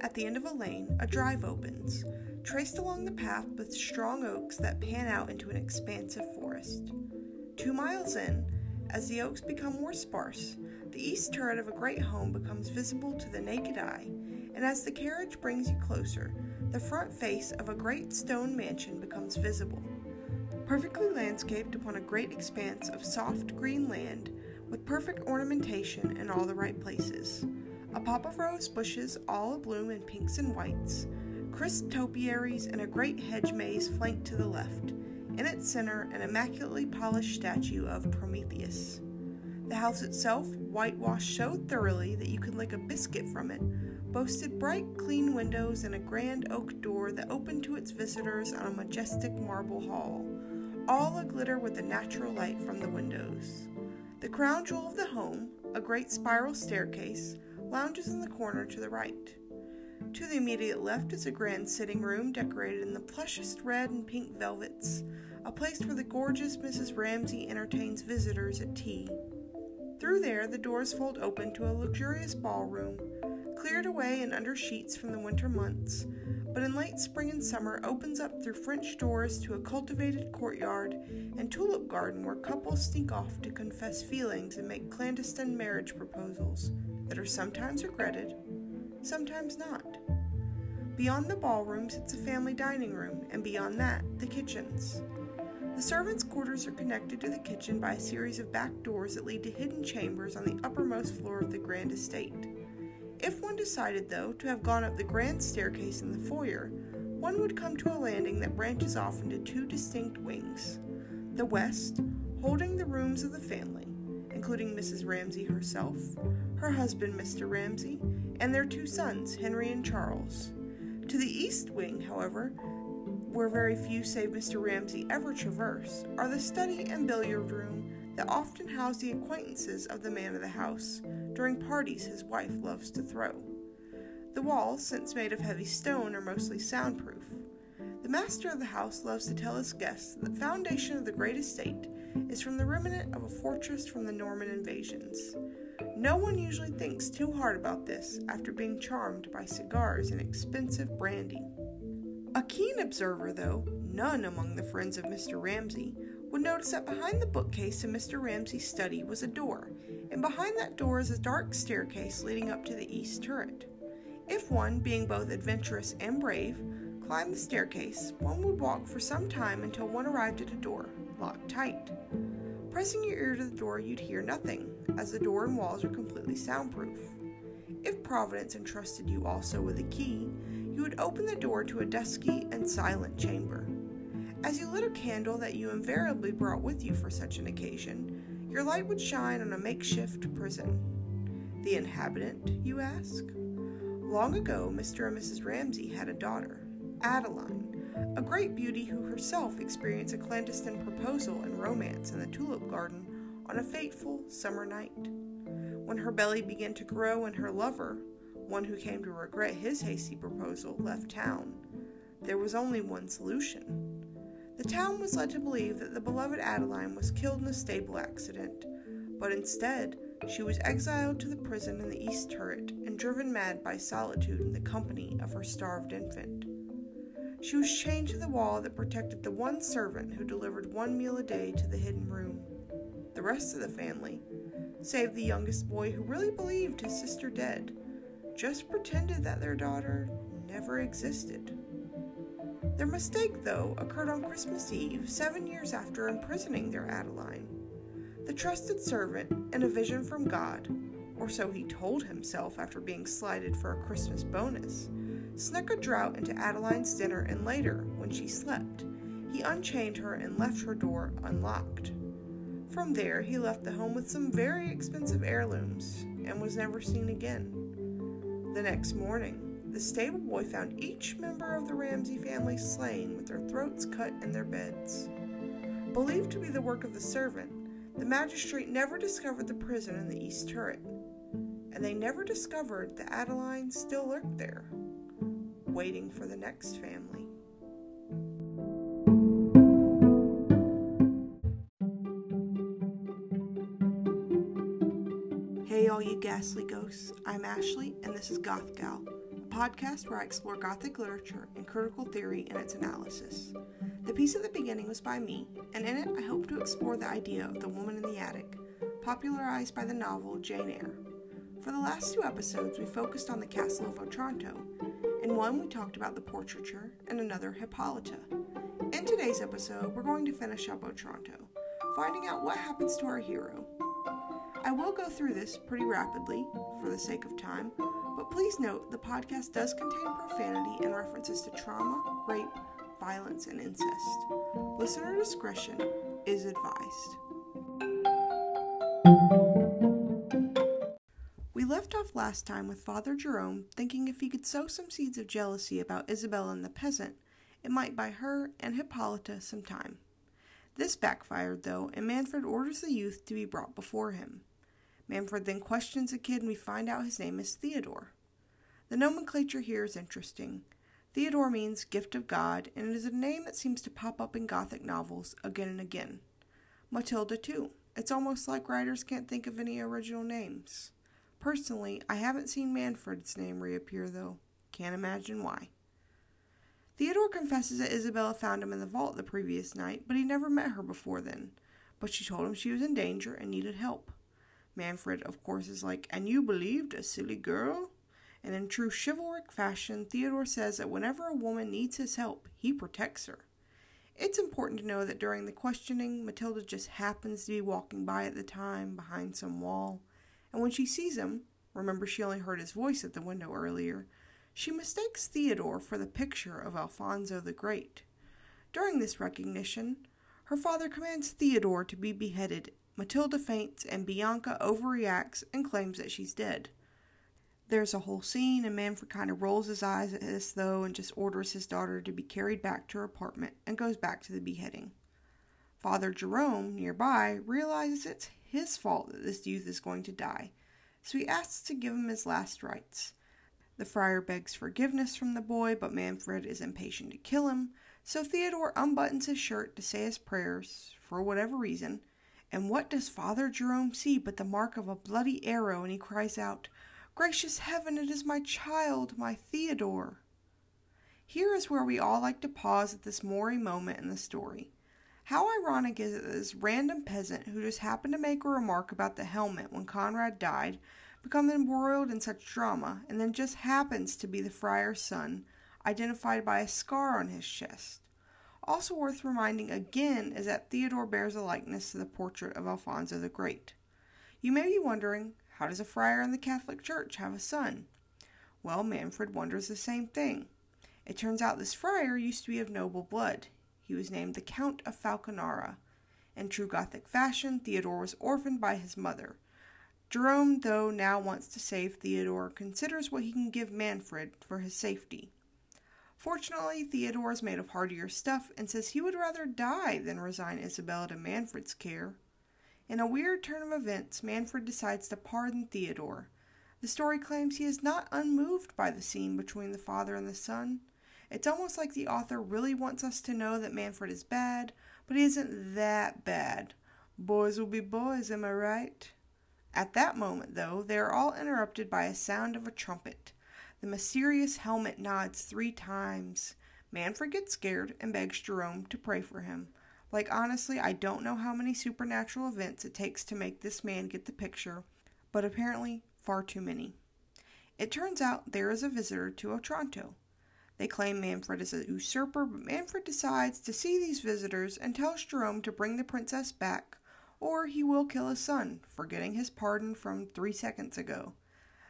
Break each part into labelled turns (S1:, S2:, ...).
S1: at the end of a lane, a drive opens, traced along the path with strong oaks that pan out into an expansive forest. Two miles in, as the oaks become more sparse, the east turret of a great home becomes visible to the naked eye, and as the carriage brings you closer, the front face of a great stone mansion becomes visible. Perfectly landscaped upon a great expanse of soft green land, with perfect ornamentation in all the right places. A pop of rose bushes all abloom in pinks and whites, crisp topiaries, and a great hedge maze flanked to the left. In its center, an immaculately polished statue of Prometheus. The house itself, whitewashed so thoroughly that you could lick a biscuit from it, boasted bright, clean windows and a grand oak door that opened to its visitors on a majestic marble hall, all aglitter with the natural light from the windows. The crown jewel of the home, a great spiral staircase, lounges in the corner to the right. To the immediate left is a grand sitting room decorated in the plushest red and pink velvets, a place where the gorgeous Mrs. Ramsay entertains visitors at tea. Through there, the doors fold open to a luxurious ballroom, cleared away and under sheets from the winter months, but in late spring and summer opens up through French doors to a cultivated courtyard and tulip garden where couples sneak off to confess feelings and make clandestine marriage proposals that are sometimes regretted, sometimes not. Beyond the ballroom sits a family dining room, and beyond that, the kitchens. The servants' quarters are connected to the kitchen by a series of back doors that lead to hidden chambers on the uppermost floor of the grand estate. If one decided, though, to have gone up the grand staircase in the foyer, one would come to a landing that branches off into two distinct wings. The west, holding the rooms of the family, including Mrs. Ramsay herself, her husband, Mr. Ramsay, and their two sons, Henry and Charles. To the east wing, however, where very few save Mr. Ramsay ever traverse, are the study and billiard room that often house the acquaintances of the man of the house during parties his wife loves to throw. The walls, since made of heavy stone, are mostly soundproof. The master of the house loves to tell his guests that the foundation of the great estate is from the remnant of a fortress from the Norman invasions. No one usually thinks too hard about this after being charmed by cigars and expensive brandy. A keen observer, though, none among the friends of Mr. Ramsay, would notice that behind the bookcase in Mr. Ramsay's study was a door, and behind that door is a dark staircase leading up to the east turret. If one, being both adventurous and brave, climbed the staircase, one would walk for some time until one arrived at a door, locked tight. Pressing your ear to the door, you'd hear nothing, as the door and walls are completely soundproof. If Providence entrusted you also with a key, you would open the door to a dusky and silent chamber. As you lit a candle that you invariably brought with you for such an occasion, your light would shine on a makeshift prison. The inhabitant, you ask? Long ago, Mr. and Mrs. Ramsey had a daughter, Adeline, a great beauty who herself experienced a clandestine proposal and romance in the tulip garden on a fateful summer night. When her belly began to grow and her lover, one who came to regret his hasty proposal, left town, there was only one solution the town was led to believe that the beloved Adeline was killed in a stable accident, but instead, she was exiled to the prison in the East Turret and driven mad by solitude in the company of her starved infant. She was chained to the wall that protected the one servant who delivered one meal a day to the hidden room. The rest of the family, save the youngest boy who really believed his sister dead, just pretended that their daughter never existed. Their mistake, though, occurred on Christmas Eve, seven years after imprisoning their Adeline. The trusted servant, in a vision from God, or so he told himself after being slighted for a Christmas bonus, snuck a draught into Adeline's dinner, and later, when she slept, he unchained her and left her door unlocked. From there, he left the home with some very expensive heirlooms and was never seen again. The next morning, the stable boy found each member of the Ramsey family slain with their throats cut in their beds. Believed to be the work of the servant, the magistrate never discovered the prison in the east turret, and they never discovered that Adeline still lurked there, waiting for the next family. Hey, all you ghastly ghosts, I'm Ashley, and this is Goth Gal a podcast where I explore Gothic literature and critical theory and its analysis. The piece at the beginning was by me, and in it I hope to explore the idea of the woman in the attic, popularized by the novel Jane Eyre. For the last two episodes, we focused on the castle of Otranto. In one, we talked about the portraiture, and another, Hippolyta. In today's episode, we're going to finish up Otranto, finding out what happens to our hero. I will go through this pretty rapidly for the sake of time, but please note the podcast does contain profanity and references to trauma, rape, violence, and incest. Listener discretion is advised. Off last time with Father Jerome thinking if he could sow some seeds of jealousy about Isabella and the peasant, it might buy her and Hippolyta some time. This backfired, though, and Manfred orders the youth to be brought before him. Manfred then questions the kid, and we find out his name is Theodore. The nomenclature here is interesting. Theodore means gift of God, and it is a name that seems to pop up in Gothic novels again and again. Matilda, too. It's almost like writers can't think of any original names. Personally, I haven't seen Manfred's name reappear, though. Can't imagine why. Theodore confesses that Isabella found him in the vault the previous night, but he never met her before then. But she told him she was in danger and needed help. Manfred, of course, is like, And you believed, a silly girl? And in true chivalric fashion, Theodore says that whenever a woman needs his help, he protects her. It's important to know that during the questioning, Matilda just happens to be walking by at the time behind some wall, and when she sees him, remember she only heard his voice at the window earlier, she mistakes Theodore for the picture of Alfonso the Great. During this recognition, her father commands Theodore to be beheaded. Matilda faints, and Bianca overreacts and claims that she's dead. There's a whole scene, and Manfred kind of rolls his eyes at this, though, and just orders his daughter to be carried back to her apartment and goes back to the beheading. Father Jerome, nearby, realizes it's his fault that this youth is going to die, so he asks to give him his last rites. The friar begs forgiveness from the boy, but Manfred is impatient to kill him, so Theodore unbuttons his shirt to say his prayers, for whatever reason, and what does Father Jerome see but the mark of a bloody arrow, and he cries out, Gracious heaven, it is my child, my Theodore. Here is where we all like to pause at this Maury moment in the story. How ironic is it that this random peasant who just happened to make a remark about the helmet when Conrad died becomes embroiled in such drama and then just happens to be the friar's son, identified by a scar on his chest? Also worth reminding again is that Theodore bears a likeness to the portrait of Alfonso the Great. You may be wondering, how does a friar in the Catholic Church have a son? Well, Manfred wonders the same thing. It turns out this friar used to be of noble blood. He was named the Count of Falconara. In true Gothic fashion, Theodore was orphaned by his mother. Jerome, though now wants to save Theodore, considers what he can give Manfred for his safety. Fortunately, Theodore is made of hardier stuff and says he would rather die than resign Isabella to Manfred's care. In a weird turn of events, Manfred decides to pardon Theodore. The story claims he is not unmoved by the scene between the father and the son. It's almost like the author really wants us to know that Manfred is bad, but he isn't that bad. Boys will be boys, am I right? At that moment, though, they are all interrupted by a sound of a trumpet. The mysterious helmet nods three times. Manfred gets scared and begs Jerome to pray for him. Like, honestly, I don't know how many supernatural events it takes to make this man get the picture, but apparently far too many. It turns out there is a visitor to Otranto. They claim Manfred is a usurper, but Manfred decides to see these visitors and tells Jerome to bring the princess back, or he will kill his son, forgetting his pardon from three seconds ago.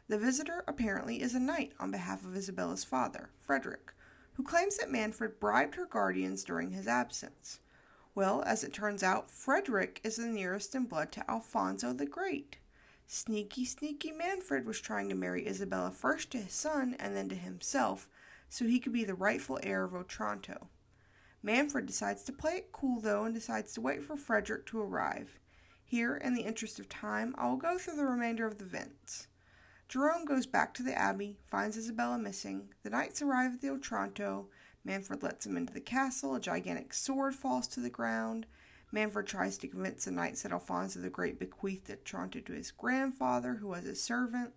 S1: The visitor apparently is a knight on behalf of Isabella's father, Frederick, who claims that Manfred bribed her guardians during his absence. Well, as it turns out, Frederick is the nearest in blood to Alfonso the Great. Sneaky, sneaky Manfred was trying to marry Isabella first to his son and then to himself, so he could be the rightful heir of Otranto. Manfred decides to play it cool though and decides to wait for Frederick to arrive. Here, in the interest of time, I will go through the remainder of the events. Jerome goes back to the abbey, finds Isabella missing, the knights arrive at the Otranto, Manfred lets him into the castle. A gigantic sword falls to the ground. Manfred tries to convince the knights that Alfonso the Great bequeathed Otranto to his grandfather, who was his servant.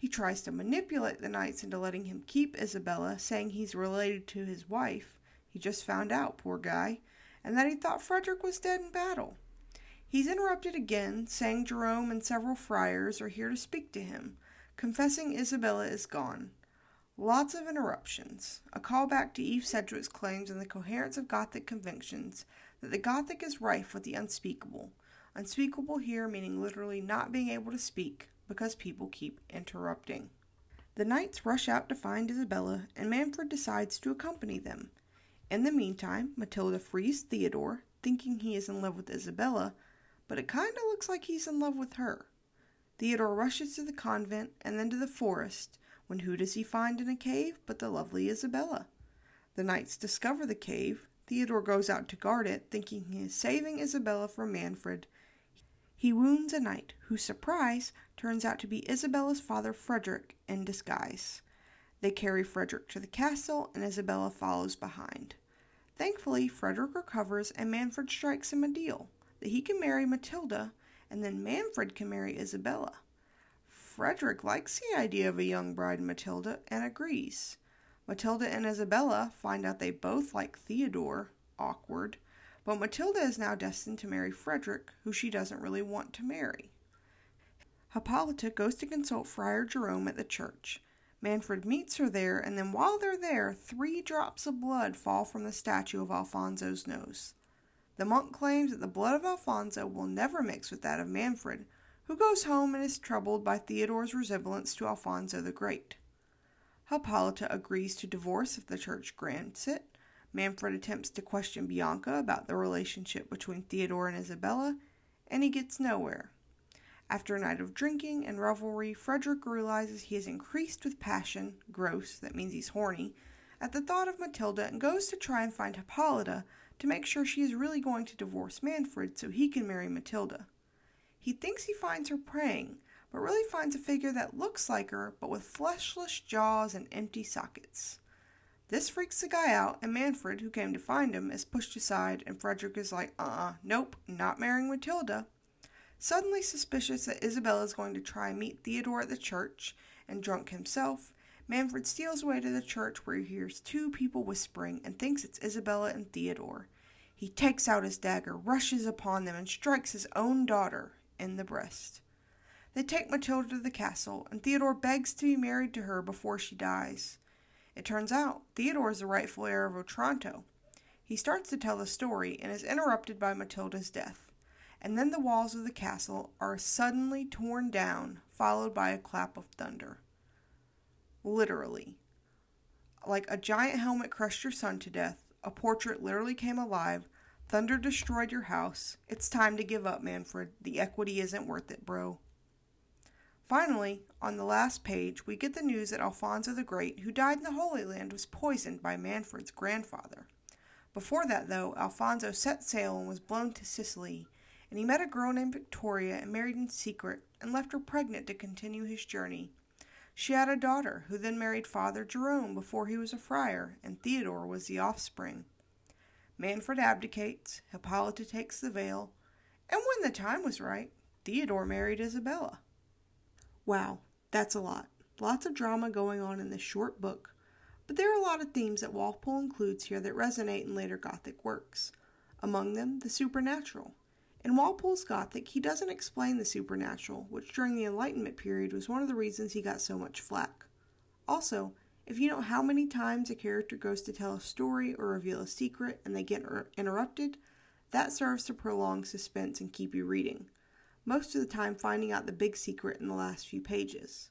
S1: He tries to manipulate the knights into letting him keep Isabella, saying he's related to his wife. He just found out, poor guy, and that he thought Frederick was dead in battle. He's interrupted again, saying Jerome and several friars are here to speak to him, confessing Isabella is gone. Lots of interruptions. A callback to Eve Sedgwick's claims in the coherence of Gothic conventions that the Gothic is rife with the unspeakable. Unspeakable here meaning literally not being able to speak because people keep interrupting. The knights rush out to find Isabella, and Manfred decides to accompany them. In the meantime, Matilda frees Theodore, thinking he is in love with Isabella, but it kind of looks like he's in love with her. Theodore rushes to the convent and then to the forest, when who does he find in a cave but the lovely Isabella? The knights discover the cave. Theodore goes out to guard it, thinking he is saving Isabella from Manfred. He wounds a knight, whose surprise turns out to be Isabella's father Frederick in disguise. They carry Frederick to the castle, and Isabella follows behind. Thankfully, Frederick recovers, and Manfred strikes him a deal that he can marry Matilda, and then Manfred can marry Isabella. Frederick likes the idea of a young bride Matilda and agrees. Matilda and Isabella find out they both like Theodore, awkward, but Matilda is now destined to marry Frederick, who she doesn't really want to marry. Hippolyta goes to consult Friar Jerome at the church. Manfred meets her there, and then while they're there, three drops of blood fall from the statue of Alfonso's nose. The monk claims that the blood of Alfonso will never mix with that of Manfred, who goes home and is troubled by Theodore's resemblance to Alfonso the Great. Hippolyta agrees to divorce if the church grants it. Manfred attempts to question Bianca about the relationship between Theodore and Isabella, and he gets nowhere. After a night of drinking and revelry, Frederick realizes he is increased with passion, gross, that means he's horny, at the thought of Matilda and goes to try and find Hippolyta to make sure she is really going to divorce Manfred so he can marry Matilda. He thinks he finds her praying, but really finds a figure that looks like her but with fleshless jaws and empty sockets. This freaks the guy out, and Manfred, who came to find him, is pushed aside, and Frederick is like, uh uh, nope, not marrying Matilda. Suddenly suspicious that Isabella is going to try and meet Theodore at the church, and drunk himself, Manfred steals away to the church where he hears two people whispering and thinks it's Isabella and Theodore. He takes out his dagger, rushes upon them, and strikes his own daughter, in the breast. They take Matilda to the castle, and Theodore begs to be married to her before she dies. It turns out Theodore is the rightful heir of Otranto. He starts to tell the story and is interrupted by Matilda's death, and then the walls of the castle are suddenly torn down, followed by a clap of thunder. Literally. Like a giant helmet crushed your son to death, a portrait literally came alive, Thunder destroyed your house. It's time to give up, Manfred. The equity isn't worth it, bro. Finally, on the last page, we get the news that Alfonso the Great, who died in the Holy Land, was poisoned by Manfred's grandfather. Before that, though, Alfonso set sail and was blown to Sicily, and he met a girl named Victoria and married in secret and left her pregnant to continue his journey. She had a daughter, who then married Father Jerome before he was a friar, and Theodore was the offspring. Manfred abdicates, Hippolyta takes the veil, and when the time was right, Theodore married Isabella. Wow, that's a lot. Lots of drama going on in this short book, but there are a lot of themes that Walpole includes here that resonate in later Gothic works. Among them, the supernatural. In Walpole's Gothic, he doesn't explain the supernatural, which during the Enlightenment period was one of the reasons he got so much flack. Also, if you know how many times a character goes to tell a story or reveal a secret and they get interrupted, that serves to prolong suspense and keep you reading, most of the time finding out the big secret in the last few pages.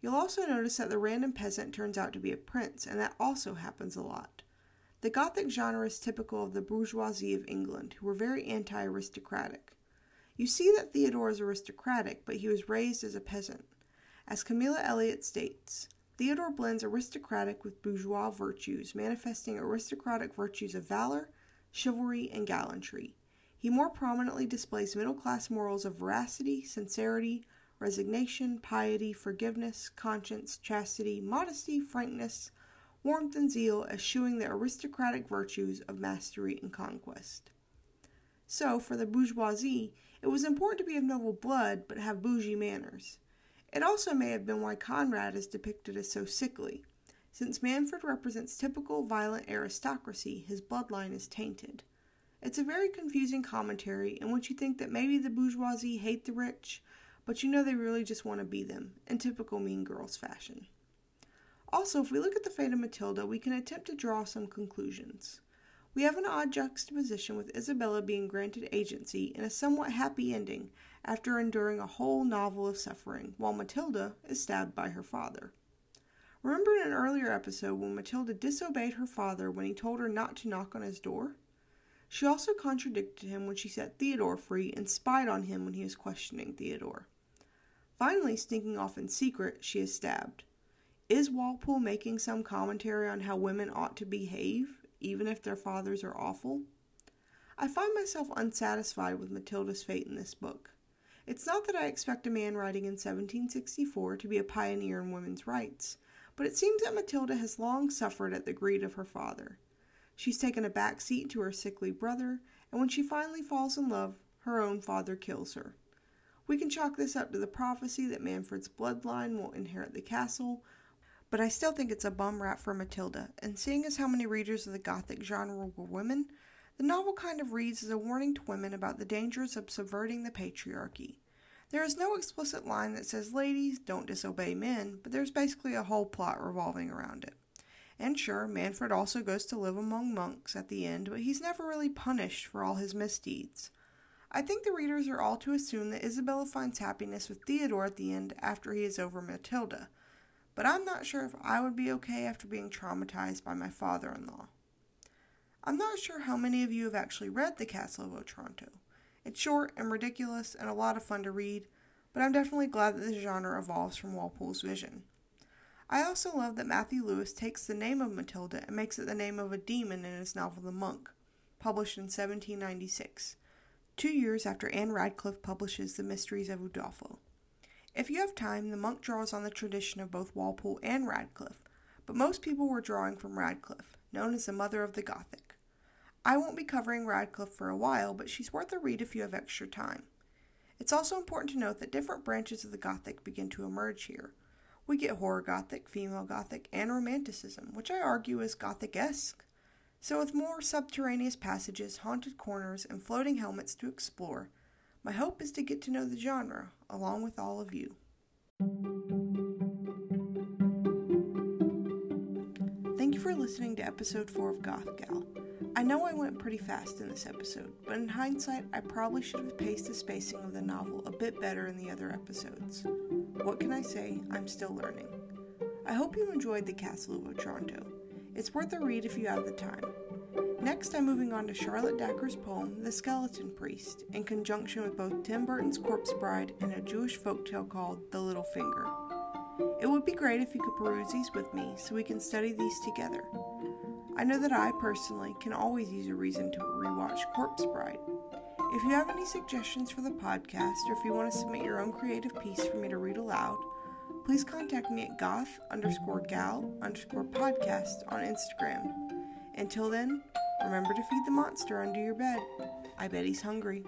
S1: You'll also notice that the random peasant turns out to be a prince, and that also happens a lot. The Gothic genre is typical of the bourgeoisie of England, who were very anti aristocratic. You see that Theodore is aristocratic, but he was raised as a peasant. As Kamilla Elliott states, Theodore blends aristocratic with bourgeois virtues, manifesting aristocratic virtues of valor, chivalry, and gallantry. He more prominently displays middle class morals of veracity, sincerity, resignation, piety, forgiveness, conscience, chastity, modesty, frankness, warmth, and zeal, eschewing the aristocratic virtues of mastery and conquest. So, for the bourgeoisie, it was important to be of noble blood but have bougie manners. It also may have been why Conrad is depicted as so sickly. Since Manfred represents typical violent aristocracy, his bloodline is tainted. It's a very confusing commentary in which you think that maybe the bourgeoisie hate the rich, but you know they really just want to be them, in typical Mean Girls fashion. Also, if we look at the fate of Matilda, we can attempt to draw some conclusions. We have an odd juxtaposition with Isabella being granted agency in a somewhat happy ending after enduring a whole novel of suffering, while Matilda is stabbed by her father. Remember in an earlier episode when Matilda disobeyed her father when he told her not to knock on his door? She also contradicted him when she set Theodore free and spied on him when he was questioning Theodore. Finally, sneaking off in secret, she is stabbed. Is Walpole making some commentary on how women ought to behave, even if their fathers are awful? I find myself unsatisfied with Matilda's fate in this book. It's not that I expect a man writing in 1764 to be a pioneer in women's rights, but it seems that Matilda has long suffered at the greed of her father. She's taken a back seat to her sickly brother, and when she finally falls in love, her own father kills her. We can chalk this up to the prophecy that Manfred's bloodline will inherit the castle, but I still think it's a bum rap for Matilda, and seeing as how many readers of the Gothic genre were women, the novel kind of reads as a warning to women about the dangers of subverting the patriarchy. There is no explicit line that says, ladies, don't disobey men, but there's basically a whole plot revolving around it. And sure, Manfred also goes to live among monks at the end, but he's never really punished for all his misdeeds. I think the readers are all to assume that Isabella finds happiness with Theodore at the end after he is over Matilda, but I'm not sure if I would be okay after being traumatized by my father in law. I'm not sure how many of you have actually read The Castle of Otranto. It's short and ridiculous and a lot of fun to read, but I'm definitely glad that the genre evolves from Walpole's vision. I also love that Matthew Lewis takes the name of Matilda and makes it the name of a demon in his novel The Monk, published in 1796, two years after Ann Radcliffe publishes The Mysteries of Udolpho. If you have time, the monk draws on the tradition of both Walpole and Radcliffe, but most people were drawing from Radcliffe, known as the mother of the Gothic. I won't be covering Radcliffe for a while, but she's worth a read if you have extra time. It's also important to note that different branches of the Gothic begin to emerge here. We get horror Gothic, female Gothic, and Romanticism, which I argue is Gothic esque. So, with more subterraneous passages, haunted corners, and floating helmets to explore, my hope is to get to know the genre, along with all of you. Thank you for listening to episode 4 of Goth Gal. I know I went pretty fast in this episode, but in hindsight, I probably should have paced the spacing of the novel a bit better in the other episodes. What can I say? I'm still learning. I hope you enjoyed The Castle of Otranto. It's worth a read if you have the time. Next, I'm moving on to Charlotte Dacre's poem, The Skeleton Priest, in conjunction with both Tim Burton's Corpse Bride and a Jewish folktale called The Little Finger. It would be great if you could peruse these with me so we can study these together. I know that I personally can always use a reason to rewatch Corpse Bride. If you have any suggestions for the podcast, or if you want to submit your own creative piece for me to read aloud, please contact me at goth underscore gal underscore podcast on Instagram. Until then, remember to feed the monster under your bed. I bet he's hungry.